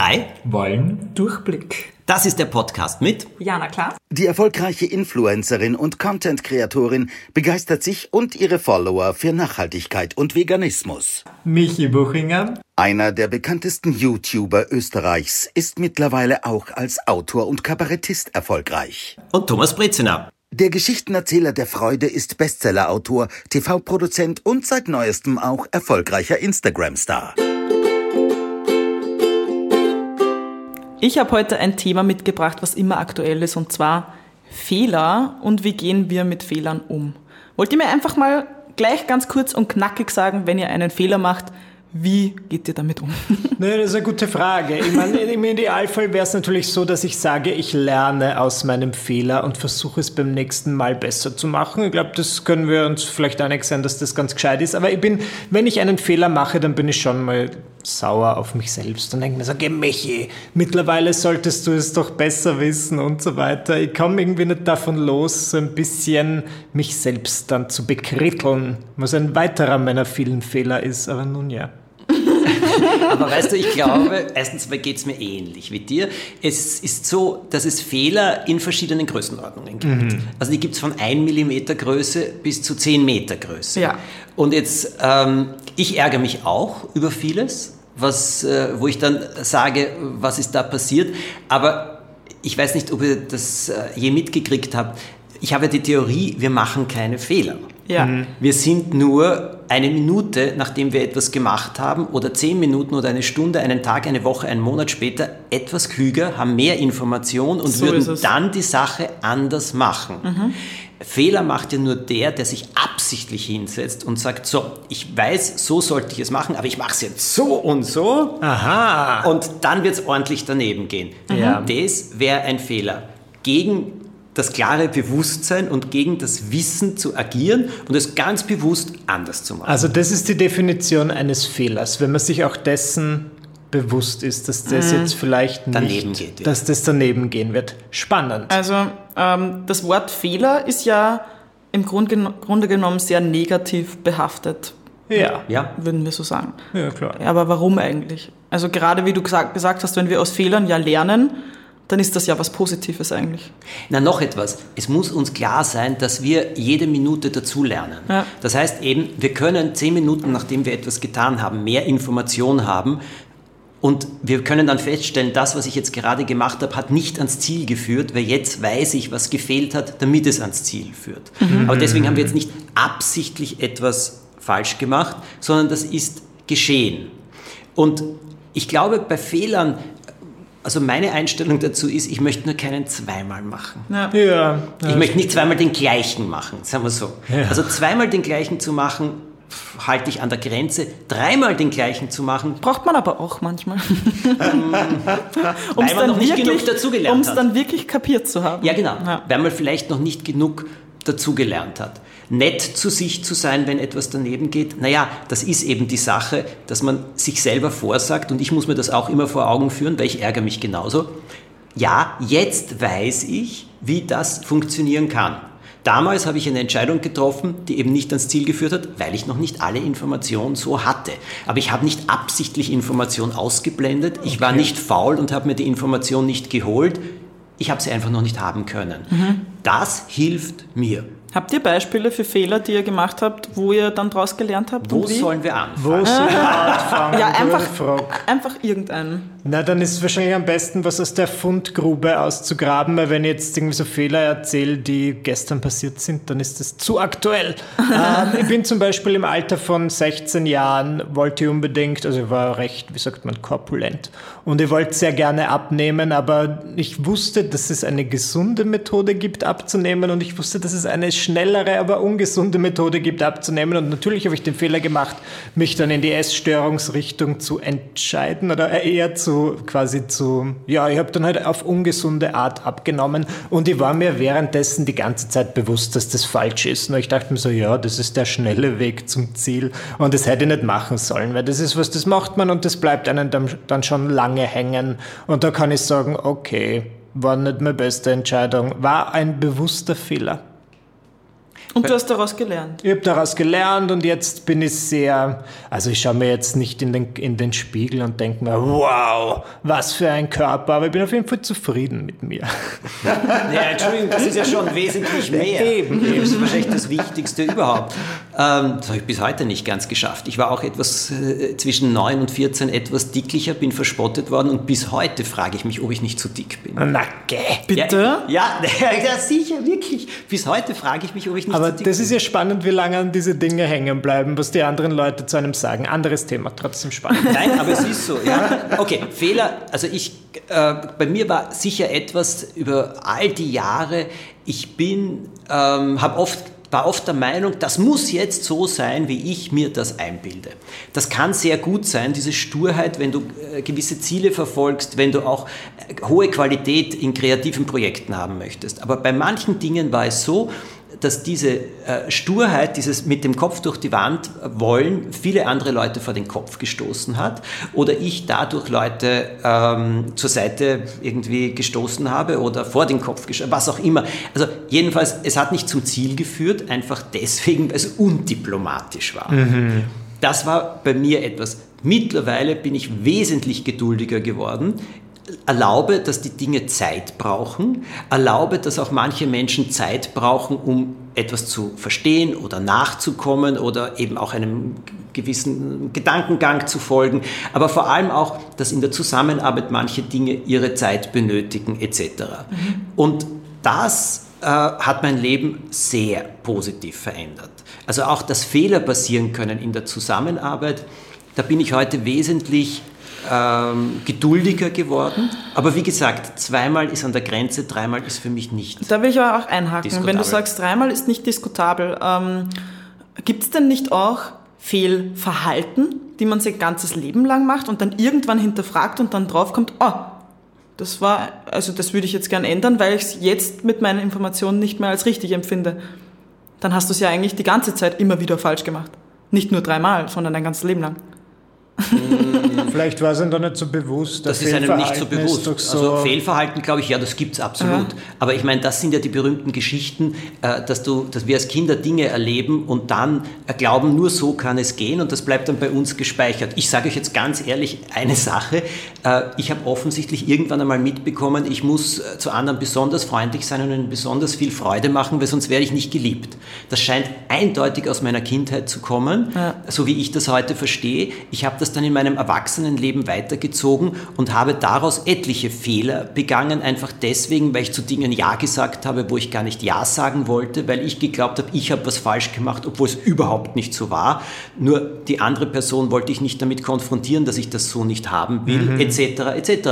Frei wollen Durchblick. Das ist der Podcast mit Jana Klaas. Die erfolgreiche Influencerin und Content-Kreatorin begeistert sich und ihre Follower für Nachhaltigkeit und Veganismus. Michi Buchinger. Einer der bekanntesten YouTuber Österreichs ist mittlerweile auch als Autor und Kabarettist erfolgreich. Und Thomas Brezina. Der Geschichtenerzähler der Freude ist Bestsellerautor, TV-Produzent und seit neuestem auch erfolgreicher Instagram-Star. Ich habe heute ein Thema mitgebracht, was immer aktuell ist, und zwar Fehler und wie gehen wir mit Fehlern um. Wollt ihr mir einfach mal gleich ganz kurz und knackig sagen, wenn ihr einen Fehler macht, wie geht ihr damit um? Naja, das ist eine gute Frage. Ich meine, im Idealfall wäre es natürlich so, dass ich sage, ich lerne aus meinem Fehler und versuche es beim nächsten Mal besser zu machen. Ich glaube, das können wir uns vielleicht einig sein, dass das ganz gescheit ist. Aber ich bin, wenn ich einen Fehler mache, dann bin ich schon mal sauer auf mich selbst und denke mir so, geh Michi, mittlerweile solltest du es doch besser wissen und so weiter. Ich komme irgendwie nicht davon los, so ein bisschen mich selbst dann zu bekritteln, was ein weiterer meiner vielen Fehler ist. Aber nun ja. Aber weißt du, ich glaube, erstens geht es mir ähnlich wie dir. Es ist so, dass es Fehler in verschiedenen Größenordnungen gibt. Mhm. Also die gibt es von 1 mm Größe bis zu 10 Meter Größe. Ja. Und jetzt, ähm, ich ärgere mich auch über vieles, was, äh, wo ich dann sage, was ist da passiert. Aber ich weiß nicht, ob ihr das äh, je mitgekriegt habt. Ich habe die Theorie, wir machen keine Fehler. Ja. Mhm. Wir sind nur eine Minute, nachdem wir etwas gemacht haben, oder zehn Minuten oder eine Stunde, einen Tag, eine Woche, einen Monat später etwas klüger, haben mehr Information und So würden dann die Sache anders machen. Mhm. Fehler macht ja nur der, der sich absichtlich hinsetzt und sagt, so, ich weiß, so sollte ich es machen, aber ich mache es jetzt so und so. Aha. Und dann wird es ordentlich daneben gehen. Ja. Das wäre ein Fehler. Gegen das klare Bewusstsein und gegen das Wissen zu agieren und es ganz bewusst anders zu machen. Also das ist die Definition eines Fehlers, wenn man sich auch dessen bewusst ist, dass das jetzt vielleicht nicht, Daneben geht, ja. dass das daneben gehen wird. Spannend. Also ähm, das Wort Fehler ist ja im Grunde genommen sehr negativ behaftet, Ja, ja, würden wir so sagen. ja klar. Aber warum eigentlich? Also gerade wie du gesagt, gesagt hast, wenn wir aus Fehlern ja lernen, dann ist das ja was Positives eigentlich. Na, noch etwas. Es muss uns klar sein, dass wir jede Minute dazulernen. Ja. Das heißt eben, wir können zehn Minuten, nachdem wir etwas getan haben, mehr Information haben. Und wir können dann feststellen, das, was ich jetzt gerade gemacht habe, hat nicht ans Ziel geführt, weil jetzt weiß ich, was gefehlt hat, damit es ans Ziel führt. Aber deswegen haben wir jetzt nicht absichtlich etwas falsch gemacht, sondern das ist geschehen. Und ich glaube, bei Fehlern, also meine Einstellung dazu ist, ich möchte nur keinen zweimal machen. Ja. Ja, Ich möchte nicht zweimal den gleichen machen, sagen wir so. Also zweimal den gleichen zu machen, halte ich an der Grenze. Dreimal den gleichen zu machen, Braucht man aber auch manchmal. weil man noch nicht genug dazugelernt Um es hat. dann wirklich kapiert zu haben. Ja, genau. Ja. Weil man vielleicht noch nicht genug dazugelernt hat. Nett zu sich zu sein, wenn etwas daneben geht, naja, das ist eben die Sache, dass man sich selber vorsagt und ich muss mir das auch immer vor Augen führen, weil ich ärgere mich genauso. Ja, jetzt weiß ich, wie das funktionieren kann. Damals habe ich eine Entscheidung getroffen, die eben nicht ans Ziel geführt hat, weil ich noch nicht alle Informationen so hatte. Aber ich habe nicht absichtlich Information ausgeblendet. Ich war nicht faul und habe mir die Information nicht geholt. Ich habe sie einfach noch nicht haben können. Das hilft mir. Habt ihr Beispiele für Fehler, die ihr gemacht habt, wo ihr dann daraus gelernt habt? Wo und wie? sollen wir anfangen? Wo soll ich anfangen? Ja, einfach, einfach irgendeinen. Na, dann ist es wahrscheinlich am besten, was aus der Fundgrube auszugraben, weil wenn ich jetzt irgendwie so Fehler erzähle, die gestern passiert sind, dann ist das zu aktuell. ähm, ich bin zum Beispiel im Alter von 16 Jahren, wollte ich unbedingt, also ich war recht, wie sagt man, korpulent. Und ich wollte sehr gerne abnehmen, aber ich wusste, dass es eine gesunde Methode gibt, abzunehmen und ich wusste, dass es eine schnellere, aber ungesunde Methode gibt, abzunehmen. Und natürlich habe ich den Fehler gemacht, mich dann in die Essstörungsrichtung zu entscheiden oder eher zu quasi zu, ja, ich habe dann halt auf ungesunde Art abgenommen und ich war mir währenddessen die ganze Zeit bewusst, dass das falsch ist. Und ich dachte mir so, ja, das ist der schnelle Weg zum Ziel und das hätte ich nicht machen sollen, weil das ist was, das macht man und das bleibt einem dann, dann schon lange hängen. Und da kann ich sagen, okay, war nicht meine beste Entscheidung, war ein bewusster Fehler. Und du hast daraus gelernt. Ich habe daraus gelernt und jetzt bin ich sehr, also ich schaue mir jetzt nicht in den, in den Spiegel und denke mir, wow, was für ein Körper, aber ich bin auf jeden Fall zufrieden mit mir. Ja, Entschuldigung, das ist ja schon wesentlich mehr. Eben, Das ist wahrscheinlich das Wichtigste überhaupt. Ähm, das habe ich bis heute nicht ganz geschafft. Ich war auch etwas äh, zwischen 9 und 14 etwas dicklicher, bin verspottet worden und bis heute frage ich mich, ob ich nicht zu dick bin. Na, geh. Bitte? Ja, ja, ja, sicher, wirklich. Bis heute frage ich mich, ob ich nicht Aber das ist ja spannend, wie lange an diese Dinge hängen bleiben, was die anderen Leute zu einem sagen. Anderes Thema, trotzdem spannend. Nein, aber es ist so, ja. Okay, Fehler, also ich, äh, bei mir war sicher etwas über all die Jahre, ich bin, ähm, habe oft war oft der Meinung, das muss jetzt so sein, wie ich mir das einbilde. Das kann sehr gut sein, diese Sturheit, wenn du äh, gewisse Ziele verfolgst, wenn du auch äh, hohe Qualität in kreativen Projekten haben möchtest. Aber bei manchen Dingen war es so, dass diese äh, Sturheit, dieses mit dem Kopf durch die Wand wollen, viele andere Leute vor den Kopf gestoßen hat oder ich dadurch Leute ähm, zur Seite irgendwie gestoßen habe oder vor den Kopf gestoßen, was auch immer. Also jedenfalls, es hat nicht zum Ziel geführt, einfach deswegen, weil es undiplomatisch war. Das war bei mir etwas. Mittlerweile bin ich wesentlich geduldiger geworden erlaube, dass die Dinge Zeit brauchen, erlaube, dass auch manche Menschen Zeit brauchen, um etwas zu verstehen oder nachzukommen oder eben auch einem gewissen Gedankengang zu folgen, aber vor allem auch, dass in der Zusammenarbeit manche Dinge ihre Zeit benötigen etc. Und das äh, hat mein Leben sehr positiv verändert. Also auch, dass Fehler passieren können in der Zusammenarbeit, da bin ich heute wesentlich ähm, geduldiger geworden. Aber wie gesagt, zweimal ist an der Grenze, dreimal ist für mich nicht. Da will ich aber auch einhaken. Diskutabel. Wenn du sagst, dreimal ist nicht diskutabel, ähm, gibt es denn nicht auch Fehlverhalten, die man sein ganzes Leben lang macht und dann irgendwann hinterfragt und dann draufkommt, oh, das war, also das würde ich jetzt gern ändern, weil ich es jetzt mit meinen Informationen nicht mehr als richtig empfinde. Dann hast du es ja eigentlich die ganze Zeit immer wieder falsch gemacht. Nicht nur dreimal, sondern dein ganzes Leben lang. Vielleicht war es ihm da nicht so bewusst. Das ist einem nicht so bewusst. Also Fehlverhalten, glaube ich, ja, das gibt es absolut. Aber ich meine, das sind ja die berühmten Geschichten, äh, dass, du, dass wir als Kinder Dinge erleben und dann äh, glauben, nur so kann es gehen und das bleibt dann bei uns gespeichert. Ich sage euch jetzt ganz ehrlich eine Sache. Äh, Ich habe offensichtlich irgendwann einmal mitbekommen, ich muss zu anderen besonders freundlich sein und ihnen besonders viel Freude machen, weil sonst werde ich nicht geliebt. Das scheint eindeutig aus meiner Kindheit zu kommen, so wie ich das heute verstehe. Ich habe das dann in meinem Erwachsenenleben weitergezogen und habe daraus etliche Fehler begangen, einfach deswegen, weil ich zu Dingen Ja gesagt habe, wo ich gar nicht Ja sagen wollte, weil ich geglaubt habe, ich habe was falsch gemacht, obwohl es überhaupt nicht so war. Nur die andere Person wollte ich nicht damit konfrontieren, dass ich das so nicht haben will, etc. etc.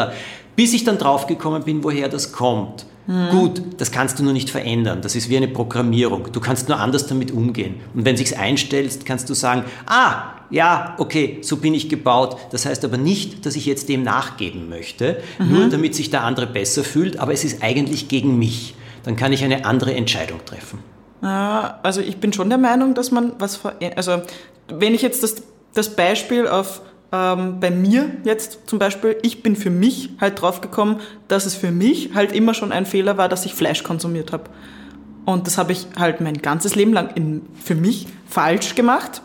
Bis ich dann draufgekommen bin, woher das kommt. Gut, das kannst du nur nicht verändern. Das ist wie eine Programmierung. Du kannst nur anders damit umgehen. Und wenn sich's einstellst, kannst du sagen, ah, ja, okay, so bin ich gebaut. Das heißt aber nicht, dass ich jetzt dem nachgeben möchte, nur damit sich der andere besser fühlt, aber es ist eigentlich gegen mich. Dann kann ich eine andere Entscheidung treffen. Ja, also ich bin schon der Meinung, dass man was verändert. Also wenn ich jetzt das, das Beispiel auf ähm, bei mir jetzt zum Beispiel, ich bin für mich halt draufgekommen, dass es für mich halt immer schon ein Fehler war, dass ich Fleisch konsumiert habe. Und das habe ich halt mein ganzes Leben lang in, für mich falsch gemacht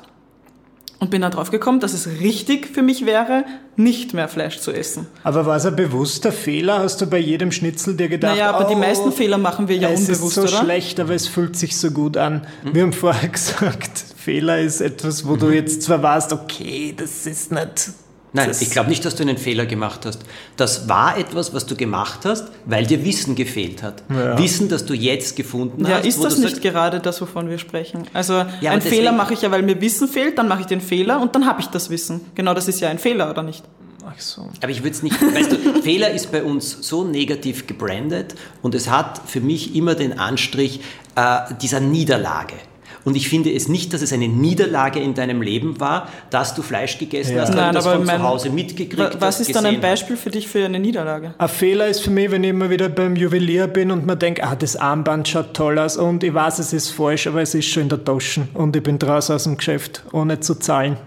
und bin dann draufgekommen, dass es richtig für mich wäre, nicht mehr Fleisch zu essen. Aber war es ein bewusster Fehler? Hast du bei jedem Schnitzel dir gedacht, Naja, aber die oh, meisten Fehler machen wir ja es unbewusst, ist so oder? schlecht, aber es fühlt sich so gut an. Wir haben vorher gesagt, Fehler ist etwas, wo du jetzt zwar warst, okay, das ist nicht... Nein, das ich glaube nicht, dass du einen Fehler gemacht hast. Das war etwas, was du gemacht hast, weil dir Wissen gefehlt hat. Ja. Wissen, das du jetzt gefunden Ja, hast. ist wo das nicht sagst, gerade das, wovon wir sprechen? Also Ja, aber ein deswegen- Fehler mache ich ja, weil mir Wissen fehlt, dann mache ich den Fehler und dann habe ich das Wissen. Genau, das ist ja ein Fehler, oder nicht? Ach so. Aber ich würde es nicht, weißt du, Fehler ist bei uns so negativ gebrandet und es hat für mich immer den Anstrich äh, dieser Niederlage. Und ich finde es nicht, dass es eine Niederlage in deinem Leben war, dass du Fleisch gegessen Ja. hast und Nein, das aber von mein- zu Hause mitgekriegt Wa- Was ist dann ein Beispiel für dich für eine Niederlage? Ein Fehler ist für mich, wenn ich immer wieder beim Juwelier bin und mir denke, ah, das Armband schaut toll aus und ich weiß, es ist falsch, aber es ist schon in der Tasche und ich bin draußen aus dem Geschäft, ohne zu zahlen.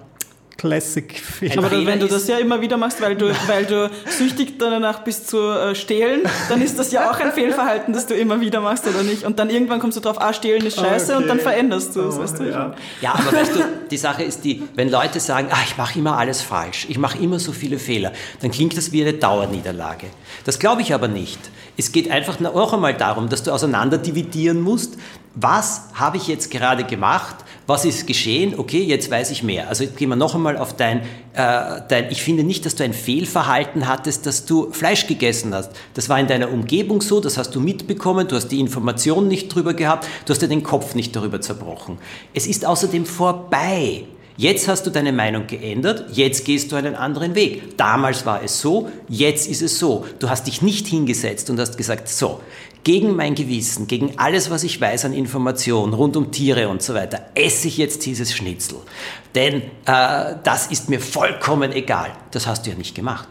Aber Fehler wenn du das ja immer wieder machst, weil du, weil du süchtig danach bist zu äh, stehlen, dann ist das ja auch ein Fehlverhalten, das du immer wieder machst, oder nicht? Und dann irgendwann kommst du drauf, ah, stehlen ist scheiße und dann Okay. veränderst du es, Oh, weißt du? ja. Ja, aber weißt du, die Sache ist die, wenn Leute sagen, ah, ich mache immer alles falsch, ich mache immer so viele Fehler, dann klingt das wie eine Dauerniederlage. Das glaube ich aber nicht. Es geht einfach noch einmal darum, dass du auseinander dividieren musst, was habe ich jetzt gerade gemacht, was ist geschehen, okay, jetzt weiß ich mehr. Also gehen wir noch einmal auf dein, äh, dein, ich finde nicht, dass du ein Fehlverhalten hattest, dass du Fleisch gegessen hast. Das war in deiner Umgebung so, das hast du mitbekommen, du hast die Information nicht drüber gehabt, du hast dir den Kopf nicht darüber zerbrochen. Es ist außerdem vorbei. Jetzt hast du deine Meinung geändert, jetzt gehst du einen anderen Weg. Damals war es so, jetzt ist es so. Du hast dich nicht hingesetzt und hast gesagt, so, gegen mein Gewissen, gegen alles, was ich weiß an Informationen rund um Tiere und so weiter, esse ich jetzt dieses Schnitzel. Denn äh, das ist mir vollkommen egal. Das hast du ja nicht gemacht.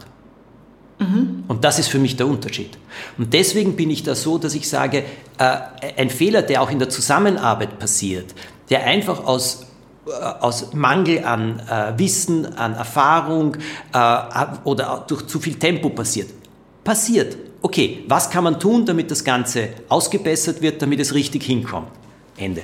Und das ist für mich der Unterschied. Und deswegen bin ich da so, dass ich sage, äh, ein Fehler, der auch in der Zusammenarbeit passiert, der einfach aus, äh, aus Mangel an äh, Wissen, an Erfahrung äh, oder durch zu viel Tempo passiert, passiert. Okay, was kann man tun, damit das Ganze ausgebessert wird, damit es richtig hinkommt? Ende.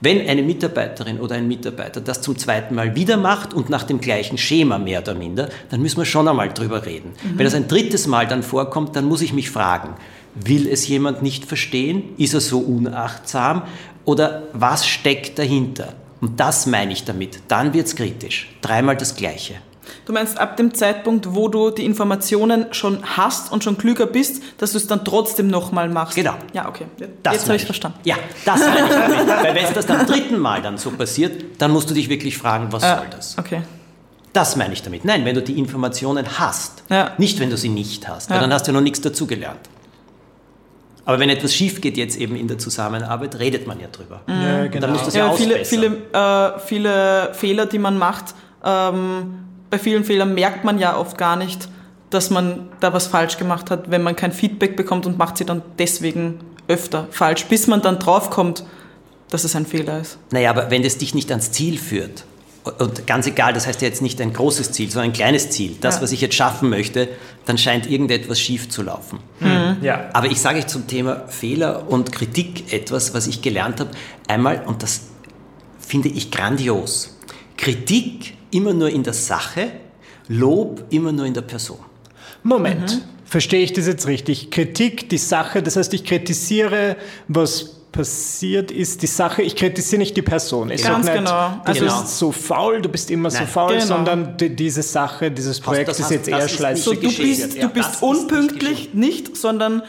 Wenn eine Mitarbeiterin oder ein Mitarbeiter das zum zweiten Mal wieder macht und nach dem gleichen Schema mehr oder minder, dann müssen wir schon einmal drüber reden. Wenn das ein drittes Mal dann vorkommt, dann muss ich mich fragen, will es jemand nicht verstehen? Ist er so unachtsam? Oder was steckt dahinter? Und das meine ich damit. Dann wird es kritisch. Dreimal das Gleiche. Du meinst ab dem Zeitpunkt, wo du die Informationen schon hast und schon klüger bist, dass du es dann trotzdem nochmal machst? Genau. Ja, okay. Das Jetzt habe ich verstanden. Ja, das meine ich damit. Weil wenn es das beim dritten Mal dann so passiert, dann musst du dich wirklich fragen, was Ja, soll das? Okay. Das meine ich damit. Nein, wenn du die Informationen hast, Ja. nicht wenn du sie nicht hast, weil Ja. dann hast du ja noch nichts dazugelernt. Aber wenn etwas schief geht jetzt eben in der Zusammenarbeit, redet man ja drüber. Ja, Und genau. dann musst du es ja, Ja, viele, ausbessern. viele, äh, viele Fehler, die man macht, ähm, bei vielen Fehlern merkt man ja oft gar nicht, dass man da was falsch gemacht hat, wenn man kein Feedback bekommt und macht sie dann deswegen öfter falsch, bis man dann draufkommt, dass es ein Fehler ist. Naja, aber wenn es dich nicht ans Ziel führt, und ganz egal, das heißt ja jetzt nicht ein großes Ziel, sondern ein kleines Ziel, das, Ja. was ich jetzt schaffen möchte, dann scheint irgendetwas schief zu laufen. Ja. Aber ich sage euch zum Thema Fehler und Kritik etwas, was ich gelernt habe. Einmal, und das finde ich grandios. Kritik immer nur in der Sache, Lob immer nur in der Person. Moment, verstehe ich das jetzt richtig? Kritik, die Sache, das heißt, ich kritisiere, was passiert ist, die Sache, ich kritisiere nicht die Person. Ich Ganz nicht, genau. Du Genau. bist so faul, du bist immer so Nein. faul, Genau. sondern die, diese Sache, dieses Projekt das ist jetzt das eher schleißig So, du bist, du bist ist nicht unpünktlich, nicht, sondern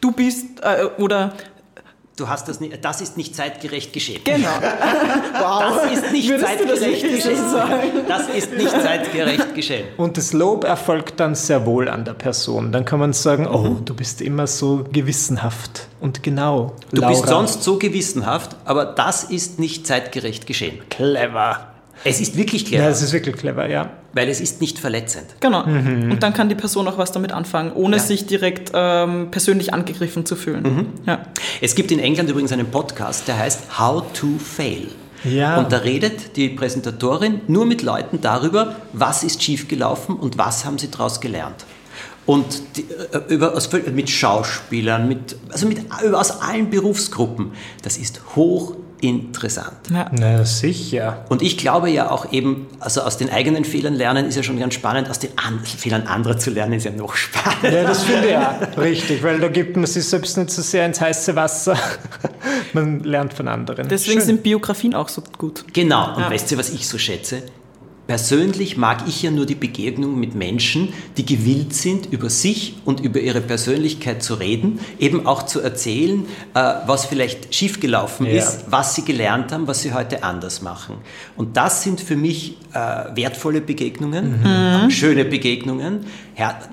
du bist, äh, oder, Du hast das nicht, das ist nicht zeitgerecht geschehen. genau. Das ist nicht Würdest du das zeitgerecht so geschehen. sagen? Das ist nicht zeitgerecht geschehen. Und das Lob erfolgt dann sehr wohl an der Person. Dann kann man sagen, oh, du bist immer so gewissenhaft und genau. Du Laura. bist sonst so gewissenhaft, aber das ist nicht zeitgerecht geschehen. clever. Es ist wirklich clever, Ja, das ist wirklich clever, ja. weil es ist nicht verletzend. Genau. Und dann kann die Person auch was damit anfangen, ohne Ja. sich direkt ähm, persönlich angegriffen zu fühlen. Ja. Es gibt in England übrigens einen Podcast, der heißt How to Fail. Ja. Und da redet die Präsentatorin nur mit Leuten darüber, was ist schiefgelaufen und was haben sie daraus gelernt. Und die, äh, über, aus, mit Schauspielern, mit, also mit, über, aus allen Berufsgruppen. Das ist hochinteressant. Ja. Na sicher. Und ich glaube ja auch eben, also aus den eigenen Fehlern lernen ist ja schon ganz spannend, aus den an Fehlern anderer zu lernen ist ja noch spannender. Ja, das finde ich auch richtig, weil da gibt man sich selbst nicht so sehr ins heiße Wasser. Man lernt von anderen. Deswegen Schön. sind Biografien auch so gut. Genau, und Ja. weißt du, was ich so schätze? Persönlich mag ich ja nur die Begegnung mit Menschen, die gewillt sind, über sich und über ihre Persönlichkeit zu reden, eben auch zu erzählen, äh, was vielleicht schiefgelaufen Ja. ist, was sie gelernt haben, was sie heute anders machen. Und das sind für mich äh, wertvolle Begegnungen, Mhm. schöne Begegnungen.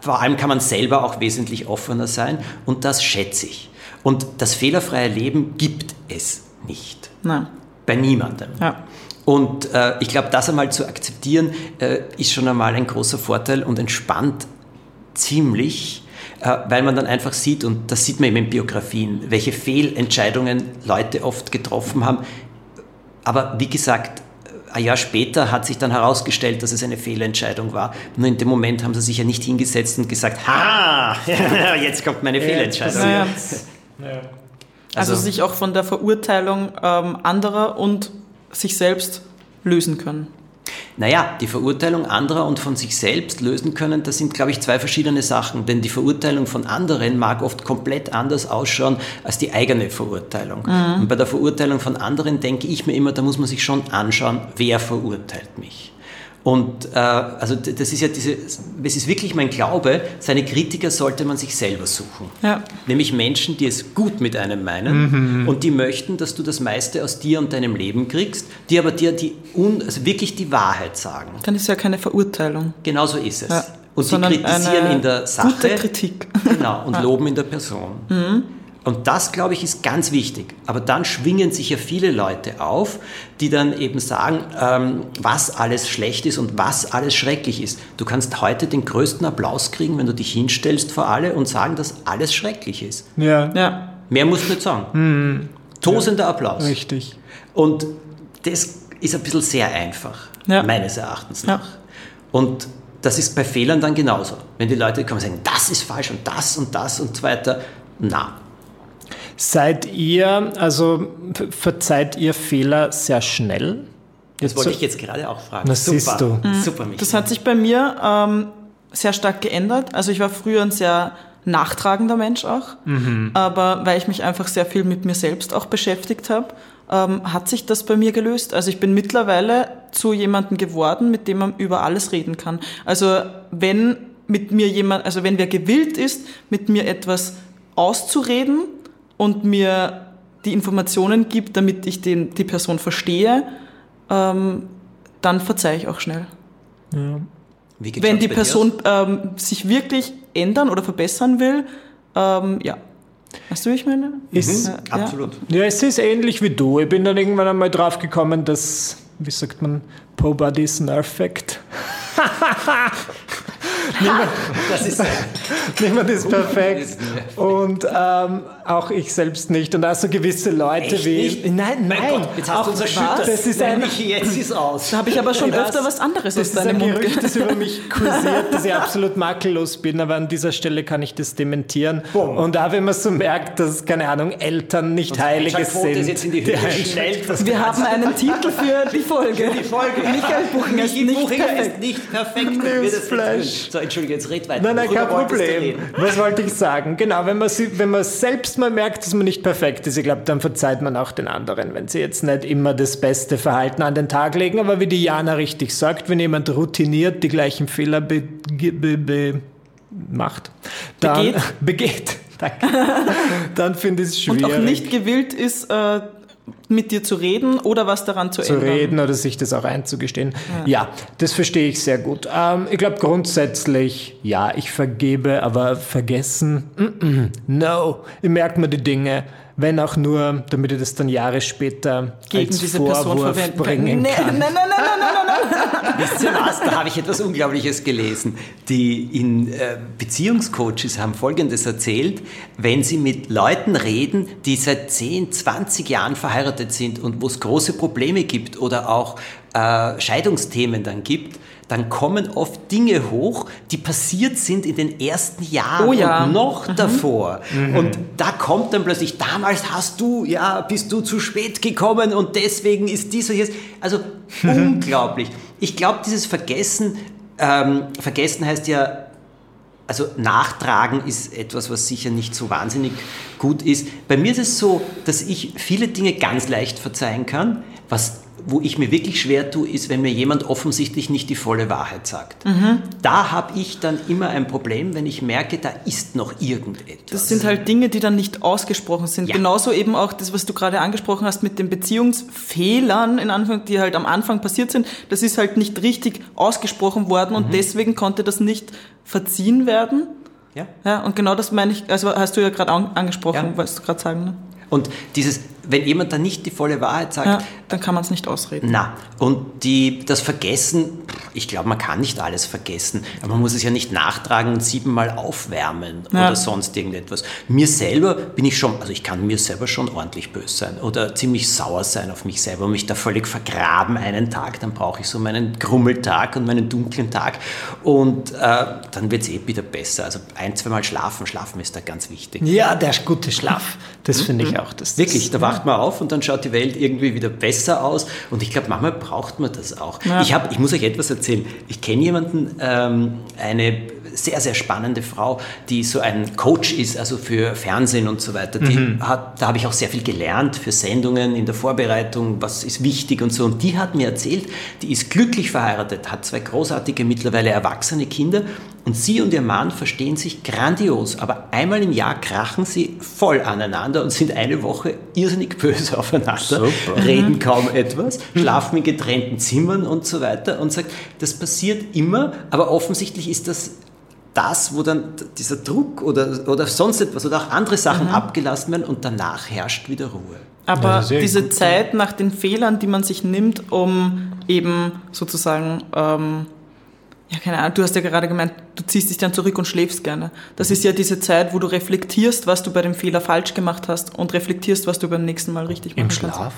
Vor allem kann man selber auch wesentlich offener sein und das schätze ich. Und das fehlerfreie Leben gibt es nicht. Nein. Bei niemandem. Ja. Und äh, ich glaube, das einmal zu akzeptieren, äh, ist schon einmal ein großer Vorteil und entspannt ziemlich, äh, weil man dann einfach sieht, und das sieht man eben in Biografien, welche Fehlentscheidungen Leute oft getroffen haben. Aber wie gesagt, ein Jahr später hat sich dann herausgestellt, dass es eine Fehlentscheidung war. Nur in dem Moment haben sie sich ja nicht hingesetzt und gesagt, ha, jetzt kommt meine Fehlentscheidung. Ja. Ja. Also, Also- sich auch von der Verurteilung ähm, anderer und sich selbst lösen können. Naja, die Verurteilung anderer und von sich selbst lösen können, das sind, glaube ich, zwei verschiedene Sachen. Denn die Verurteilung von anderen mag oft komplett anders ausschauen als die eigene Verurteilung. Und bei der Verurteilung von anderen denke ich mir immer, da muss man sich schon anschauen, wer verurteilt mich. Und äh, also das ist ja diese, es ist wirklich mein Glaube, seine Kritiker sollte man sich selber suchen. Ja. Nämlich Menschen, die es gut mit einem meinen und die möchten, dass du das meiste aus dir und deinem Leben kriegst, die aber dir die un, also wirklich die Wahrheit sagen. Dann ist ja keine Verurteilung. Genau so ist es. Ja. Und sie kritisieren in der Sache. Gute Kritik. Genau, und loben in der Person. Und das, glaube ich, ist ganz wichtig. Aber dann schwingen sich ja viele Leute auf, die dann eben sagen, ähm, was alles schlecht ist und was alles schrecklich ist. Du kannst heute den größten Applaus kriegen, wenn du dich hinstellst vor alle und sagen, dass alles schrecklich ist. Ja, Ja. Mehr musst du nicht sagen. Tosender Applaus. richtig. Und das ist ein bisschen sehr einfach, Ja. meines Erachtens Ja. nach. Und das ist bei Fehlern dann genauso. Wenn die Leute kommen und sagen, das ist falsch und das und das und so weiter. Na, Seid ihr, also ver- verzeiht ihr Fehler sehr schnell? das wollte so- ich jetzt gerade auch fragen. Das siehst du. Super, Michael. Das hat sich bei mir ähm, sehr stark geändert. Also ich war früher ein sehr nachtragender Mensch auch, aber weil ich mich einfach sehr viel mit mir selbst auch beschäftigt habe, ähm, hat sich das bei mir gelöst. Also ich bin mittlerweile zu jemandem geworden, mit dem man über alles reden kann. Also wenn mit mir jemand, also wenn wer gewillt ist, mit mir etwas auszureden und mir die Informationen gibt, damit ich den, die Person verstehe, ähm, dann verzeihe ich auch schnell. Wie geht's Wenn die Person ähm, sich wirklich ändern oder verbessern will, ähm, ja. Weißt du, wie ich meine? Ist, Ja, aus? Absolut. ja, es ist ähnlich wie du. Ich bin dann irgendwann einmal drauf gekommen, dass, wie sagt man, Po-Body is perfect. Das ist Niemand ist perfekt. ist perfekt. Und ähm, auch ich selbst nicht. Und auch so gewisse Leute Echt wie. nicht? Nein, Mein nein. Gott, jetzt hast auch du uns erschüttert. Das ist ein, jetzt ist aus. Da habe ich aber schon öfter was anderes das aus deinem ein Mund Gerücht, gehört. das über mich kursiert, dass ich absolut makellos bin, aber an dieser Stelle kann ich das dementieren. Und auch wenn man so merkt, dass, keine Ahnung, Eltern nicht Heiliges Einschaltquote sind. ist jetzt in die Höhe. Das Wir haben einen Titel für die Folge. die Folge. Michael Buchinger ist nicht perfekt. ist nicht perfekt. und Newsflash. So, Entschuldige, jetzt red weiter. Nein, nein, kein Problem. Was wollte ich sagen? Genau, wenn man, sie, wenn man selbst mal merkt, dass man nicht perfekt ist, ich glaube, dann verzeiht man auch den anderen, wenn sie jetzt nicht immer das beste Verhalten an den Tag legen. Aber wie die Jana richtig sagt, wenn jemand routiniert die gleichen Fehler be, be, be, macht, dann Begeht. begeht. Danke. dann finde ich es Und schwierig. auch nicht gewillt ist, äh, mit dir zu reden oder was daran zu, zu ändern. reden oder sich das auch einzugestehen. Ja, das verstehe ich sehr gut. Ähm, ich glaube grundsätzlich, ja, ich vergebe, aber vergessen, mm -mm, no. Ich merke mir die Dinge, wenn auch nur, damit ich das dann Jahre später Gegen als diese Person Vorwurf verwenden bringen Nee, kann. Nein, nein, nein, nein, nein, nein, nein. Wisst ihr was? Da habe ich etwas Unglaubliches gelesen. Die in äh, Beziehungscoaches haben Folgendes erzählt, wenn sie mit Leuten reden, die seit 10, 20 Jahren verheiratet sind und wo es große Probleme gibt oder auch äh, Scheidungsthemen dann gibt, dann kommen oft Dinge hoch, die passiert sind in den ersten Jahren Oh ja. und noch davor. Und da kommt dann plötzlich, damals hast du, ja, bist du zu spät gekommen und deswegen ist dies und jenes. Also unglaublich. Ich glaube, dieses Vergessen, ähm, Vergessen heißt ja, also nachtragen ist etwas, was sicher nicht so wahnsinnig gut ist. Bei mir ist es so, dass ich viele Dinge ganz leicht verzeihen kann. Was, wo ich mir wirklich schwer tue, ist, wenn mir jemand offensichtlich nicht die volle Wahrheit sagt. Da habe ich dann immer ein Problem, wenn ich merke, da ist noch irgendetwas. Das sind halt Dinge, die dann nicht ausgesprochen sind. Ja. Genauso eben auch das, was du gerade angesprochen hast mit den Beziehungsfehlern, in Anfang, die halt am Anfang passiert sind. Das ist halt nicht richtig ausgesprochen worden Mhm. und deswegen konnte das nicht verziehen werden. ja? Ja, und genau das meine ich, also hast du ja gerade an, angesprochen, Ja. wolltest du gerade sagen, ne? Und dieses wenn jemand dann nicht die volle Wahrheit sagt, Ja, dann kann man es nicht ausreden. na, und die, das Vergessen, ich glaube, man kann nicht alles vergessen, aber man muss es ja nicht nachtragen und siebenmal aufwärmen Ja. oder sonst irgendetwas. Mir selber bin ich schon, also ich kann mir selber schon ordentlich böse sein oder ziemlich sauer sein auf mich selber und mich da völlig vergraben einen Tag, dann brauche ich so meinen Grummeltag und meinen dunklen Tag und äh, dann wird es eh wieder besser. Also ein, zweimal schlafen, schlafen ist da ganz wichtig. Ja, der gute Schlaf. Das finde ich auch. Das, Wirklich, da wacht man auf und dann schaut die Welt irgendwie wieder besser aus. Und ich glaube, manchmal braucht man das auch. Ja. Ich, hab, ich muss euch etwas erzählen. Ich kenne jemanden, ähm, eine sehr, sehr spannende Frau, die so ein Coach ist, also für Fernsehen und so weiter. Die hat, da habe ich auch sehr viel gelernt für Sendungen in der Vorbereitung, was ist wichtig und so. Und die hat mir erzählt, die ist glücklich verheiratet, hat zwei großartige, mittlerweile erwachsene Kinder. Und sie und ihr Mann verstehen sich grandios, aber einmal im Jahr krachen sie voll aneinander und sind eine Woche irrsinnig böse aufeinander, Super. reden kaum etwas, schlafen in getrennten Zimmern und so weiter und sagt, das passiert immer, aber offensichtlich ist das das, wo dann dieser Druck oder, oder sonst etwas oder auch andere Sachen abgelassen werden und danach herrscht wieder Ruhe. Aber Ja, diese gut, ja. Zeit nach den Fehlern, die man sich nimmt, um eben sozusagen, ähm, ja, keine Ahnung, du hast ja gerade gemeint, du ziehst dich dann zurück und schläfst gerne. Das ist ja diese Zeit, wo du reflektierst, was du bei dem Fehler falsch gemacht hast und reflektierst, was du beim nächsten Mal richtig machen Im kannst. Schlaf?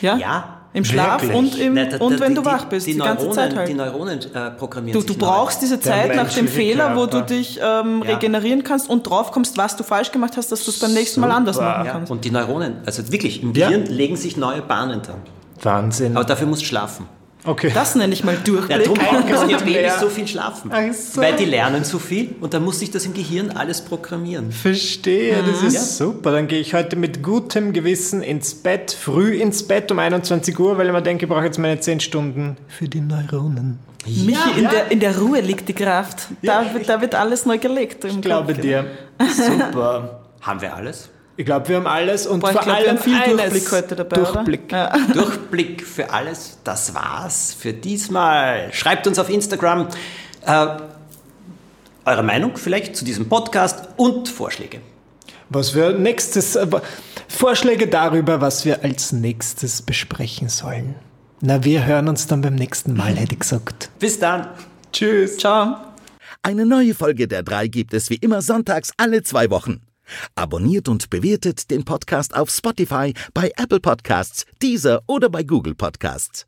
Ja? Ja. Im Schlaf Wirklich? und, im, Na, da- und da- wenn die- du die- wach bist, die, die ganze Neuronen, Zeit halt. Die Neuronen äh, programmieren Du, sich du neu. brauchst diese Zeit nach dem Fehler, wo du Körper. dich ähm, Ja. regenerieren kannst und drauf kommst, was du falsch gemacht hast, dass du es beim nächsten Mal anders machen Ja, kannst. und die Neuronen, also wirklich, im Ja. Gehirn legen sich neue Bahnen dann. Wahnsinn. Aber dafür musst du schlafen. Okay. Das nenne ich mal Ja, Durchblick. darum brauchen Babys Ja. so viel schlafen. So. Weil die lernen so viel und dann muss sich das im Gehirn alles programmieren. Verstehe, das ist Ja. super. Dann gehe ich heute mit gutem Gewissen ins Bett, früh ins Bett um 21 Uhr, weil ich mir denke, ich brauche jetzt meine 10 Stunden für die Neuronen. Michi, in, Der, in der Ruhe liegt die Kraft. Da, wird, da wird alles neu gelegt. Im Ich glaube Kopf. dir. Super. Haben wir alles? Ich glaube, wir haben alles und Boah, ich vor glaube, wir allem viel eines. Durchblick heute dabei, Durchblick. oder? Ja. Durchblick für alles. Das war's für diesmal. Schreibt uns auf Instagram äh, eure Meinung vielleicht zu diesem Podcast und Vorschläge. Was wir nächstes, äh, Vorschläge darüber, was wir als nächstes besprechen sollen. Na, wir hören uns dann beim nächsten Mal, hätte ich gesagt. Bis dann. Tschüss. Ciao. Eine neue Folge der drei gibt es wie immer sonntags alle zwei Wochen. Abonniert und bewertet den Podcast auf Spotify, bei Apple Podcasts, Deezer oder bei Google Podcasts.